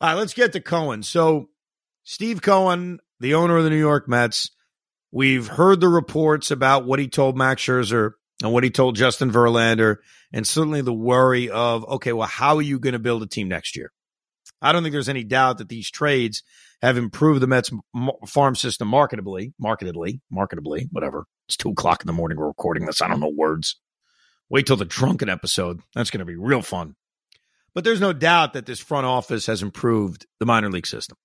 All right, let's get to Cohen. So, Steve Cohen, the owner of the New York Mets, we've heard the reports about what he told Max Scherzer and what he told Justin Verlander, and certainly the worry of, okay, well, how are you going to build a team next year? I don't think there's any doubt that these trades have improved the Mets farm system marketably, marketably, marketably, whatever. It's two o'clock in the morning. We're recording this. I don't know words. Wait till the drunken episode. That's going to be real fun. But there's no doubt that this front office has improved the minor league system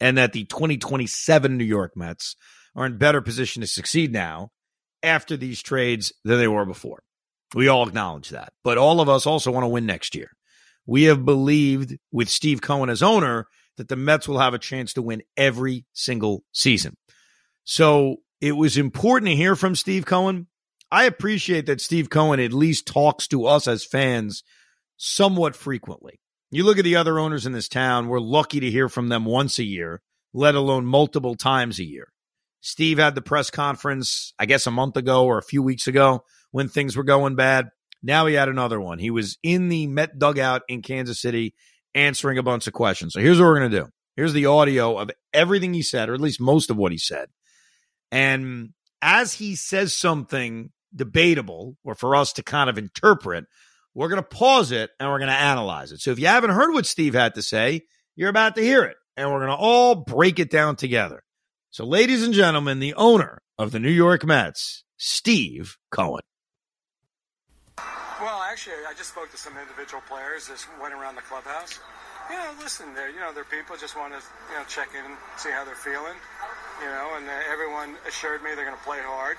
and that the 2027 New York Mets are in better position to succeed now after these trades than they were before. We all acknowledge that. But all of us also want to win next year. We have believed with Steve Cohen as owner that the Mets will have a chance to win every single season. So it was important to hear from Steve Cohen. I appreciate that Steve Cohen at least talks to us as fans somewhat frequently. You look at the other owners in this town, we're lucky to hear from them once a year, let alone multiple times a year. Steve had the press conference, I guess a month ago or a few weeks ago when things were going bad. Now he had another one. He was in the Met dugout in Kansas City answering a bunch of questions. So here's what we're going to do. Here's the audio of everything he said, or at least most of what he said. And as he says something debatable or for us to kind of interpret, we're going to pause it and we're going to analyze it. So if you haven't heard what Steve had to say, you're about to hear it and we're going to all break it down together. So, ladies and gentlemen, the owner of the New York Mets, Steve Cohen. Well, actually, I just spoke to some individual players. Just went around the clubhouse. You know, listen, they're you know they're people just want to you know check in, see how they're feeling. You know, and uh, everyone assured me they're going to play hard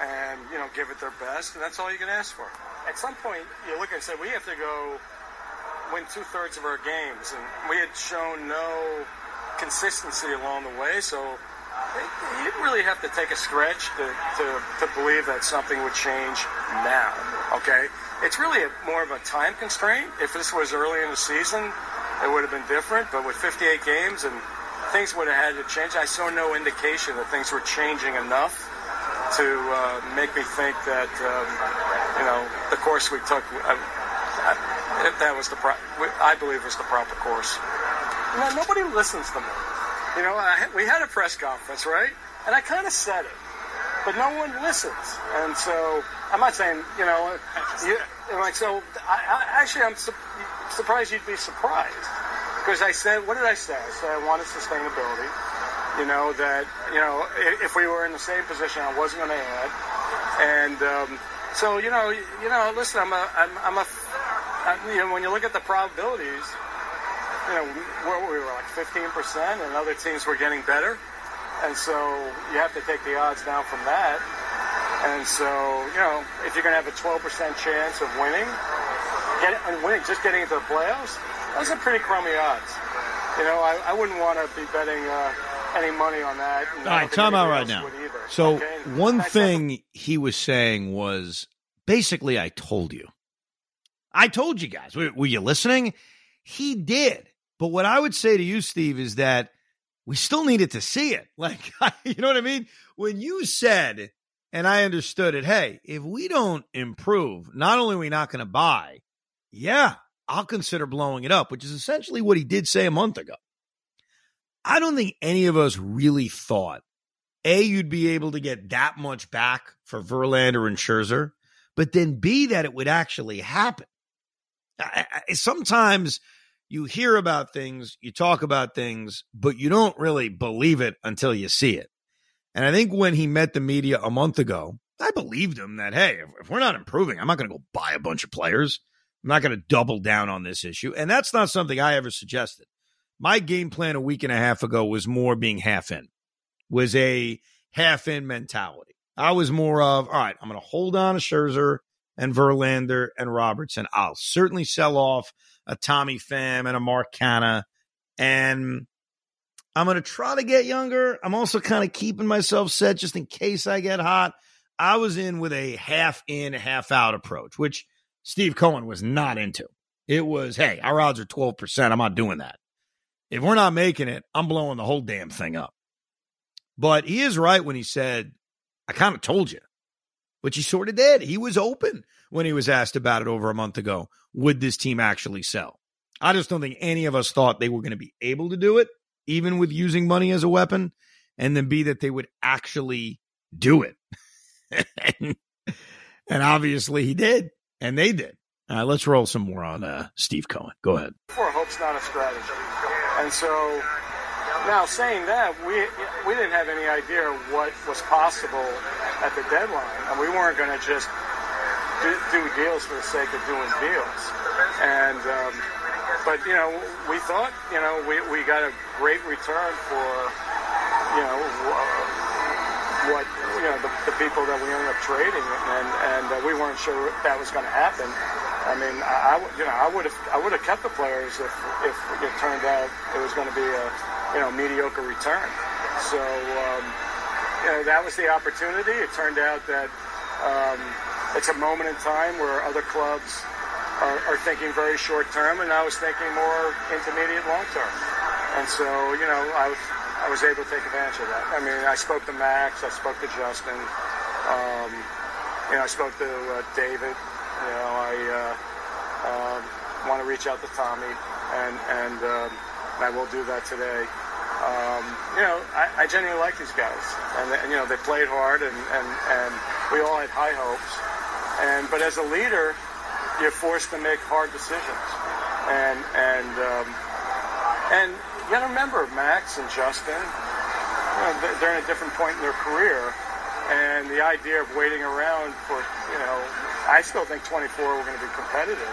and you know give it their best, and that's all you can ask for. At some point, you look and say we have to go win two thirds of our games, and we had shown no consistency along the way, so you really have to take a stretch to, to, to believe that something would change now. Okay, it's really a, more of a time constraint. If this was early in the season, it would have been different. But with 58 games and things would have had to change, I saw no indication that things were changing enough to uh, make me think that um, you know the course we took. Uh, uh, that was the pro- I believe was the proper course. Nobody listens to me. You know, I, we had a press conference, right? And I kind of said it, but no one listens. And so I'm not saying, you know, you, like so. I, I, actually, I'm su- surprised you'd be surprised because I said, what did I say? I said I wanted sustainability. You know that you know if we were in the same position, I wasn't going to add. And um, so you know, you know, listen, I'm a, I'm, I'm a, I, you know, when you look at the probabilities you know, we were like 15%, and other teams were getting better. And so you have to take the odds down from that. And so, you know, if you're going to have a 12% chance of winning, get, and winning, just getting into the playoffs, those are pretty crummy odds. You know, I, I wouldn't want to be betting uh, any money on that. All right, time out right now. So, okay? one thing he was saying was basically, I told you. I told you guys. Were, were you listening? He did. But what I would say to you, Steve, is that we still needed to see it. Like, you know what I mean? When you said, and I understood it, hey, if we don't improve, not only are we not going to buy, yeah, I'll consider blowing it up, which is essentially what he did say a month ago. I don't think any of us really thought, A, you'd be able to get that much back for Verlander and Scherzer, but then B, that it would actually happen. I, I, sometimes you hear about things, you talk about things, but you don't really believe it until you see it. And I think when he met the media a month ago, I believed him that, hey, if, if we're not improving, I'm not going to go buy a bunch of players. I'm not going to double down on this issue. And that's not something I ever suggested. My game plan a week and a half ago was more being half in, was a half in mentality. I was more of, all right, I'm going to hold on to Scherzer and Verlander and Robertson. I'll certainly sell off a Tommy Pham and a Mark Canha. And I'm going to try to get younger. I'm also kind of keeping myself set just in case I get hot. I was in with a half in, half out approach, which Steve Cohen was not into. It was, hey, our odds are 12%. I'm not doing that. If we're not making it, I'm blowing the whole damn thing up. But he is right when he said, I kind of told you, which he sort of did. He was open when he was asked about it over a month ago. Would this team actually sell? I just don't think any of us thought they were going to be able to do it, even with using money as a weapon, and then B, that they would actually do it. and, obviously he did, and they did. All right, let's roll some more on uh, Steve Cohen. Go ahead. Hope's not a strategy. And so now saying that, we we didn't have any idea what was possible at the deadline. And we weren't going to just do, do, deals for the sake of doing deals. And um, but you know, we thought you know we, we got a great return for you know what you know the, the people that we ended up trading, and and uh, we weren't sure that was going to happen. I mean, I, I you know I would have I would have kept the players if if it turned out it was going to be a you know mediocre return. So um, you know that was the opportunity. It turned out that. Um, it's a moment in time where other clubs are, are thinking very short term, and I was thinking more intermediate long term. And so, you know, I was I was able to take advantage of that. I mean, I spoke to Max, I spoke to Justin, um, you know, I spoke to uh, David. You know, I uh, um, want to reach out to Tommy, and and um, I will do that today. Um, you know, I, I genuinely like these guys, and, and you know, they played hard, and, and, and we all had high hopes. And but as a leader, you're forced to make hard decisions, and and um, and you got to remember Max and Justin. You know, they're in a different point in their career, and the idea of waiting around for you know, I still think 24 we're going to be competitive.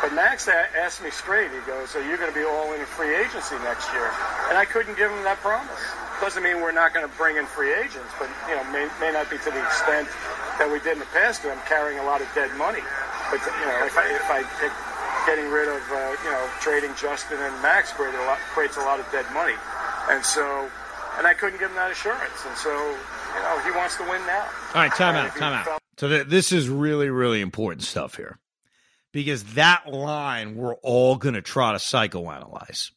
But Max asked me straight. He goes, "Are you going to be all in free agency next year?" And I couldn't give him that promise. Doesn't mean we're not going to bring in free agents, but you know, may, may not be to the extent that we did in the past. I'm carrying a lot of dead money. But you know, if I if I pick getting rid of uh, you know trading Justin and Max creates a lot creates a lot of dead money, and so and I couldn't give him that assurance, and so you know he wants to win now. All right, time out, time out. So th- this is really really important stuff here because that line we're all going to try to psychoanalyze.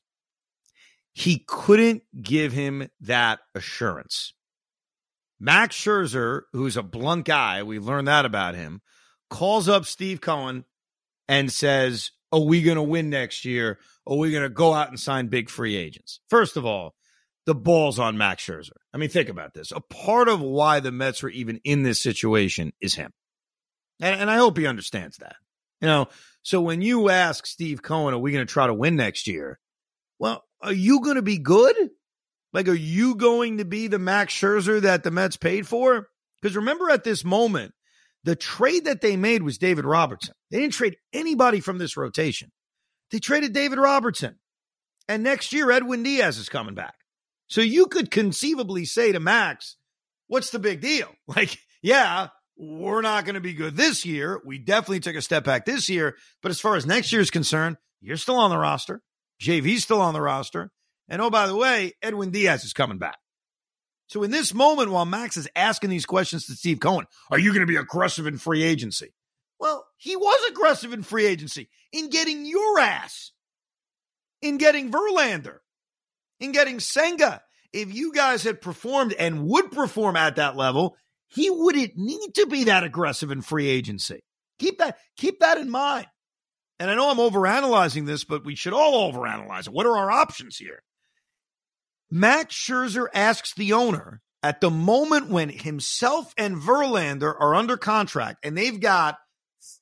He couldn't give him that assurance. Max Scherzer, who's a blunt guy, we learned that about him, calls up Steve Cohen and says, Are we going to win next year? Are we going to go out and sign big free agents? First of all, the ball's on Max Scherzer. I mean, think about this. A part of why the Mets were even in this situation is him. And, and I hope he understands that. You know, so when you ask Steve Cohen, are we going to try to win next year? Well, are you going to be good? Like, are you going to be the Max Scherzer that the Mets paid for? Because remember at this moment, the trade that they made was David Robertson. They didn't trade anybody from this rotation. They traded David Robertson. And next year, Edwin Diaz is coming back. So you could conceivably say to Max, what's the big deal? Like, yeah, we're not going to be good this year. We definitely took a step back this year. But as far as next year is concerned, you're still on the roster. JV's still on the roster. And oh, by the way, Edwin Diaz is coming back. So in this moment, while Max is asking these questions to Steve Cohen, are you going to be aggressive in free agency? Well, he was aggressive in free agency in getting your ass, in getting Verlander, in getting Senga. If you guys had performed and would perform at that level, he wouldn't need to be that aggressive in free agency. Keep that, keep that in mind. And I know I'm overanalyzing this, but we should all overanalyze it. What are our options here? Max Scherzer asks the owner at the moment when himself and Verlander are under contract and they've got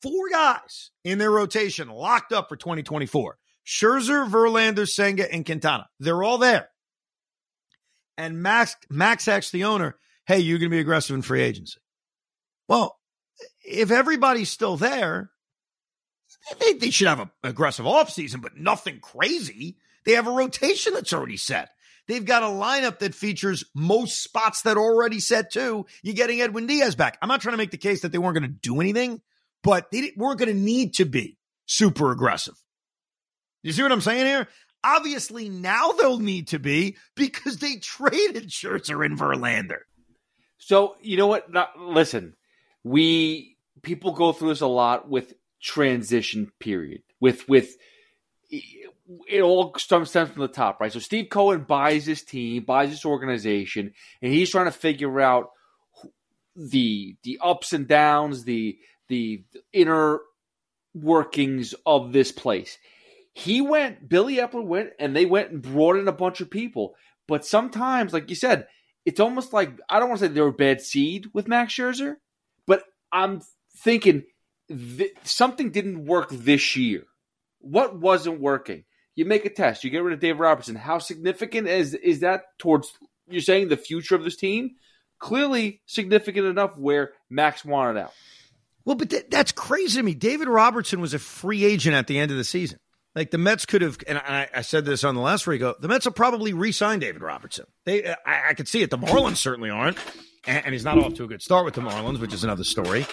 four guys in their rotation locked up for 2024 Scherzer, Verlander, Senga, and Quintana. They're all there. And Max, Max the owner, hey, you're going to be aggressive in free agency. Well, if everybody's still there, they, they should have an aggressive offseason, but nothing crazy. They have a rotation that's already set. They've got a lineup that features most spots that are already set too. You're getting Edwin Diaz back. I'm not trying to make the case that they weren't going to do anything, but they weren't going to need to be super aggressive. You see what I'm saying here? Obviously, now they'll need to be because they traded Scherzer and Verlander. So you know what? Listen, we people go through this a lot with transition period with with it all stems from the top, right? So Steve Cohen buys this team, buys this organization, and he's trying to figure out the the ups and downs, the the inner workings of this place. He went, Billy Eppler went, and they went and brought in a bunch of people. But sometimes, like you said, it's almost like I don't want to say they were bad seed with Max Scherzer, but I'm thinking th- something didn't work this year. What wasn't working? You make a test. You get rid of Dave Robertson. How significant is is that towards you're saying the future of this team? Clearly significant enough where Max wanted out. Well, but th- that's crazy to me. David Robertson was a free agent at the end of the season. Like the Mets could have, and I, I said this on the last Rico. The Mets will probably re-sign David Robertson. They, I, I could see it. The Marlins certainly aren't, and, and he's not off to a good start with the Marlins, which is another story.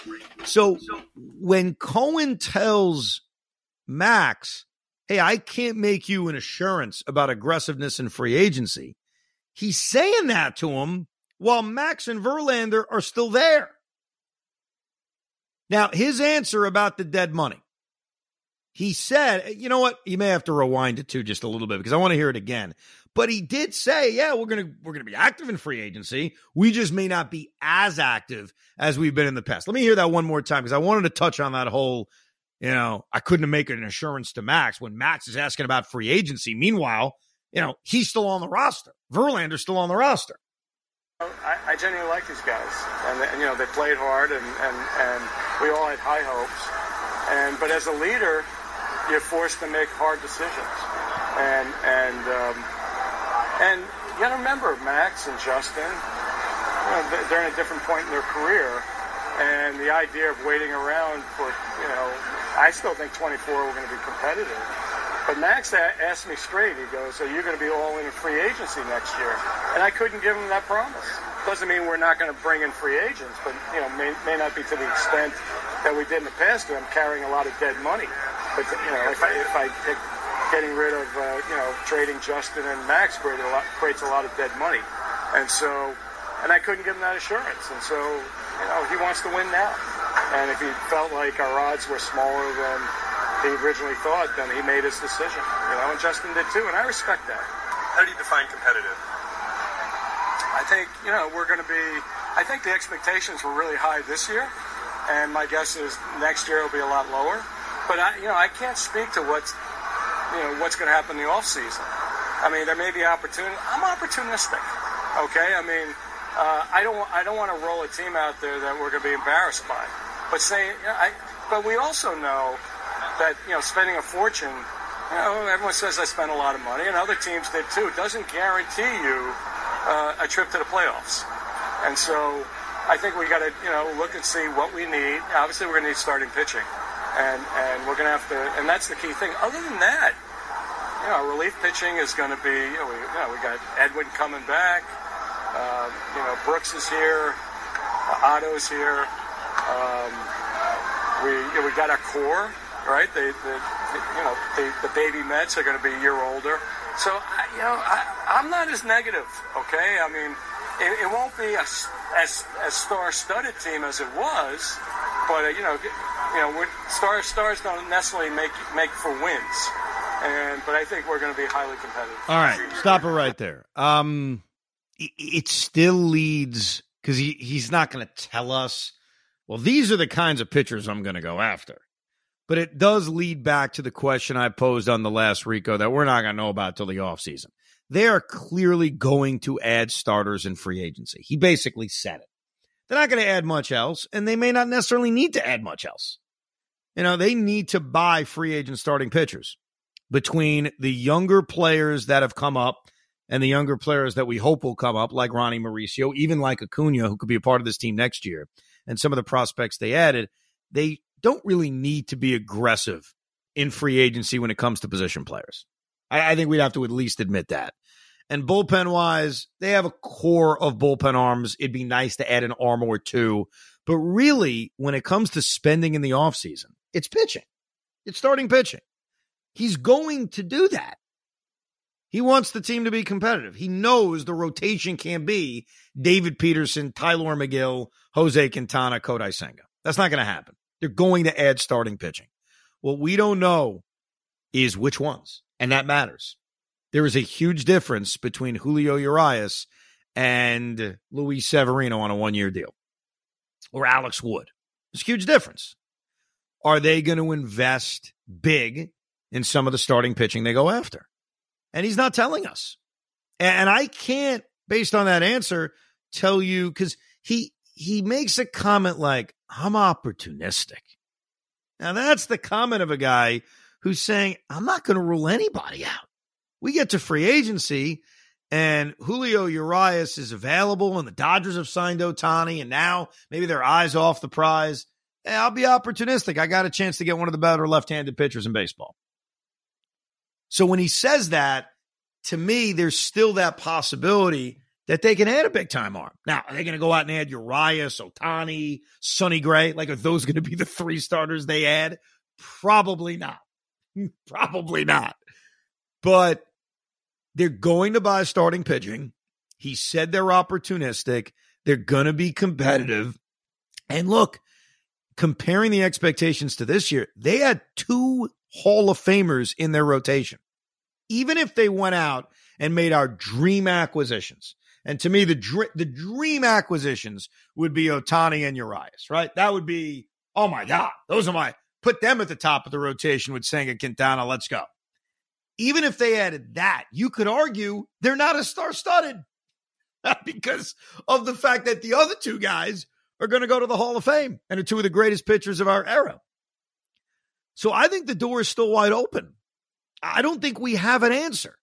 So when Cohen tells Max, "Hey, I can't make you an assurance about aggressiveness in free agency," he's saying that to him while Max and Verlander are still there. Now, his answer about the dead money. He said, you know what? You may have to rewind it to just a little bit because I want to hear it again. But he did say, yeah, we're gonna we're gonna be active in free agency. We just may not be as active as we've been in the past. Let me hear that one more time because I wanted to touch on that whole, you know, I couldn't make an assurance to Max when Max is asking about free agency. Meanwhile, you know, he's still on the roster. Verlander's still on the roster. I, I genuinely like these guys, and, and you know they played hard, and, and, and we all had high hopes. And but as a leader, you're forced to make hard decisions, and and um, and you got to remember Max and Justin, you know, they're in a different point in their career, and the idea of waiting around for you know, I still think 24 we're going to be competitive. But Max asked me straight. He goes, "Are you going to be all in in free agency next year?" And I couldn't give him that promise. Doesn't mean we're not going to bring in free agents, but you know, may, may not be to the extent that we did in the past. I'm carrying a lot of dead money. But you know, if I if I pick getting rid of uh, you know trading Justin and Max creates a lot creates a lot of dead money, and so and I couldn't give him that assurance, and so you know he wants to win now, and if he felt like our odds were smaller than he originally thought, then he made his decision. You know, and Justin did too, and I respect that. How do you define competitive? I think you know we're going to be. I think the expectations were really high this year, and my guess is next year will be a lot lower. But I, you know, I can't speak to what's you know what's going to happen in the off season. I mean, there may be opportunity. I'm opportunistic. Okay, I mean, uh, I don't I don't want to roll a team out there that we're going to be embarrassed by. But say, you know, I, but we also know that you know spending a fortune. You know, everyone says I spent a lot of money, and other teams did too. Doesn't guarantee you uh, a trip to the playoffs. And so, I think we got to you know look and see what we need. Obviously, we're going to need starting pitching, and and we're going to have to. And that's the key thing. Other than that, you know, relief pitching is going to be. You know, we, you know, we got Edwin coming back. Uh, you know, Brooks is here. Uh, Otto's here. Um, we you know, we got our core right? They, the, you know, the, the baby Mets are going to be a year older. So, you know, I, am not as negative, okay? I mean, it, it won't be a, as, as star-studded team as it was, but, uh, you know, you know, star stars don't necessarily make make for wins. And, but I think we're going to be highly competitive. All right, stop it right there. Um, it, it still leads because he, he's not going to tell us. Well, these are the kinds of pitchers I'm going to go after. But it does lead back to the question I posed on the last Rico that we're not going to know about till the offseason. They are clearly going to add starters in free agency. He basically said it. They're not going to add much else, and they may not necessarily need to add much else. You know, they need to buy free agent starting pitchers between the younger players that have come up and the younger players that we hope will come up, like Ronnie Mauricio, even like Acuna, who could be a part of this team next year, and some of the prospects they added. They don't really need to be aggressive in free agency when it comes to position players. I, I think we'd have to at least admit that. And bullpen wise, they have a core of bullpen arms. It'd be nice to add an arm or two. But really, when it comes to spending in the offseason, it's pitching. It's starting pitching. He's going to do that. He wants the team to be competitive. He knows the rotation can be David Peterson, Tylor Megill, Jose Quintana, Kodai Senga. That's not going to happen. They're going to add starting pitching. What we don't know is which ones, and that matters. There is a huge difference between Julio Urias and Luis Severino on a one year deal or Alex Wood. There's a huge difference. Are they going to invest big in some of the starting pitching they go after. And he's not telling us. And I can't, based on that answer, tell you because he he makes a comment like, I'm opportunistic. Now that's the comment of a guy who's saying, I'm not going to rule anybody out. We get to free agency and Julio Urias is available, and the Dodgers have signed Ohtani, and now maybe their eyes off the prize. Hey, I'll be opportunistic. I got a chance to get one of the better left-handed pitchers in baseball. So when he says that, to me, there's still that possibility that they can add a big time arm. Now, are they going to go out and add Urias, Ohtani, Sonny Gray? Like, are those going to be the three starters they add? Probably not. Probably not. But they're going to buy starting pitching. He said they're opportunistic. They're going to be competitive. And look, comparing the expectations to this year, they had two Hall of Famers in their rotation. Even if they went out and made our dream acquisitions, and to me, the dr- the dream acquisitions would be Ohtani and Urias, right? That would be, oh my God, those are my put them at the top of the rotation with Senga Quintana. Let's go even if they added that, you could argue they're not a star studded because of the fact that the other two guys are going to go to the Hall of Fame and are two of the greatest pitchers of our era. So I think the door is still wide open. I don't think we have an answer.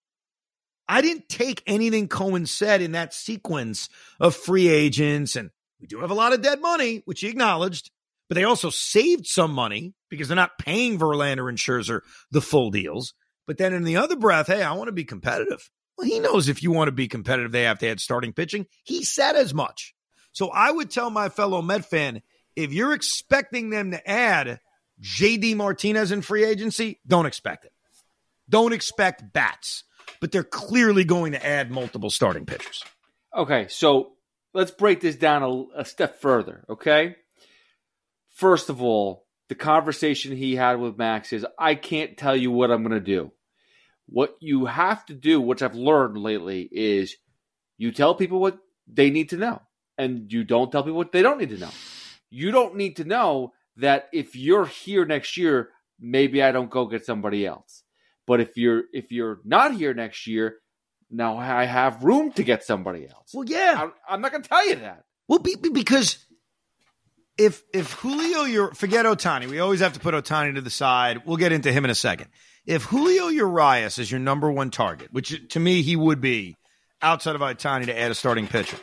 I didn't take anything Cohen said in that sequence of free agents, and we do have a lot of dead money, which he acknowledged, but they also saved some money because they're not paying Verlander and Scherzer the full deals. But then in the other breath, hey, I want to be competitive. Well, he knows if you want to be competitive, they have to add starting pitching. He said as much. So I would tell my fellow Met fan if you're expecting them to add JD Martinez in free agency, don't expect it. Don't expect bats, but they're clearly going to add multiple starting pitchers. Okay, so let's break this down a, a step further, okay? First of all, the conversation he had with Max is I can't tell you what I'm going to do. What you have to do, which I've learned lately, is you tell people what they need to know, and you don't tell people what they don't need to know. You don't need to know that if you're here next year, maybe I don't go get somebody else. But if you're if you're not here next year, now I have room to get somebody else. Well, yeah, I, am not going to tell you that. Well, be, be, because if if Julio, you're forget Ohtani. We always have to put Ohtani to the side. We'll get into him in a second if Julio Urias is your number one target, which to me he would be outside of Ohtani to add a starting pitcher,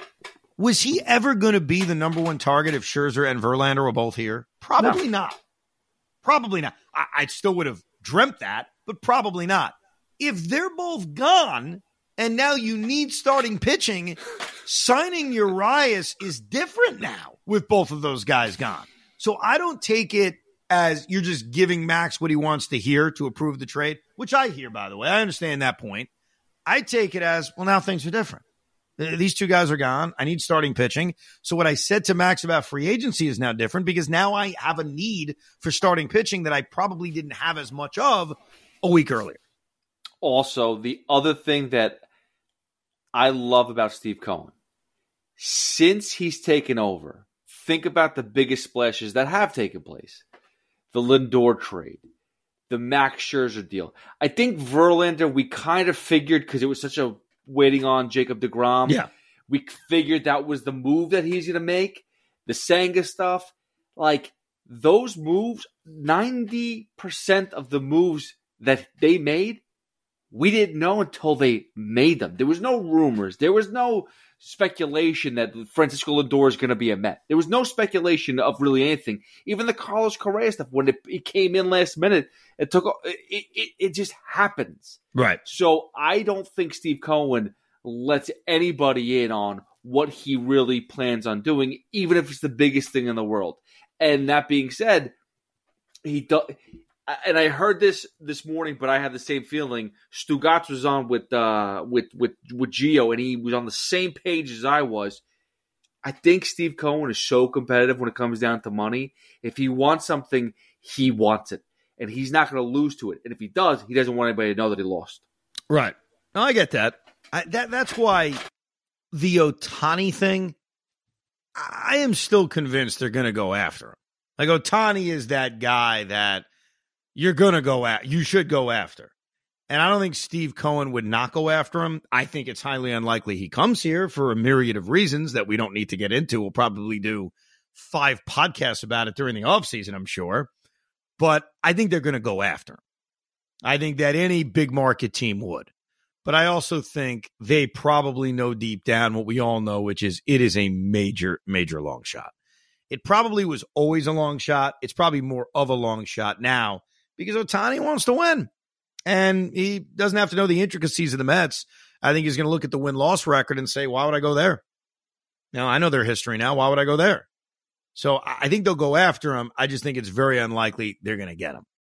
was he ever going to be the number one target if Scherzer and Verlander were both here? Probably no. not. Probably not. I, I still would have dreamt that, but probably not. If they're both gone and now you need starting pitching, signing Urias is different now with both of those guys gone. So I don't take it as you're just giving Max what he wants to hear to approve the trade, which I hear, by the way. I understand that point. I take it as, well, now things are different. These two guys are gone. I need starting pitching. So what I said to Max about free agency is now different because now I have a need for starting pitching that I probably didn't have as much of a week earlier. Also, the other thing that I love about Steve Cohen, since he's taken over, think about the biggest splashes that have taken place the Lindor trade, the Max Scherzer deal. I think Verlander, we kind of figured because it was such a waiting on Jacob DeGrom. Yeah. We figured that was the move that he's going to make. The Senga stuff, like those moves, 90% of the moves that they made, we didn't know until they made them. There was no rumors. There was no speculation that Francisco Lindor is going to be a Met. There was no speculation of really anything. Even the Carlos Correa stuff, when it, it came in last minute, it took it, it, it just happens. Right. So I don't think Steve Cohen lets anybody in on what he really plans on doing, even if it's the biggest thing in the world. And that being said, he does and I heard this this morning, but I had the same feeling. Stugotz was on with uh, with with with Geo, and he was on the same page as I was. I think Steve Cohen is so competitive when it comes down to money. If he wants something, he wants it, and he's not going to lose to it. And if he does, he doesn't want anybody to know that he lost. Right. No, I get that. I, that that's why the Ohtani thing. I am still convinced they're going to go after him. Like Ohtani is that guy that you're going to go at, you should go after. And I don't think Steve Cohen would not go after him. I think it's highly unlikely he comes here for a myriad of reasons that we don't need to get into. We'll probably do five podcasts about it during the offseason, I'm sure. But I think they're going to go after him. I think that any big market team would. But I also think they probably know deep down what we all know, which is it is a major, major long shot. It probably was always a long shot. It's probably more of a long shot now because Ohtani wants to win and he doesn't have to know the intricacies of the Mets. I think he's going to look at the win loss record and say, why would I go there? Now, I know their history now. Why would I go there? So I think they'll go after him. I just think it's very unlikely they're going to get him.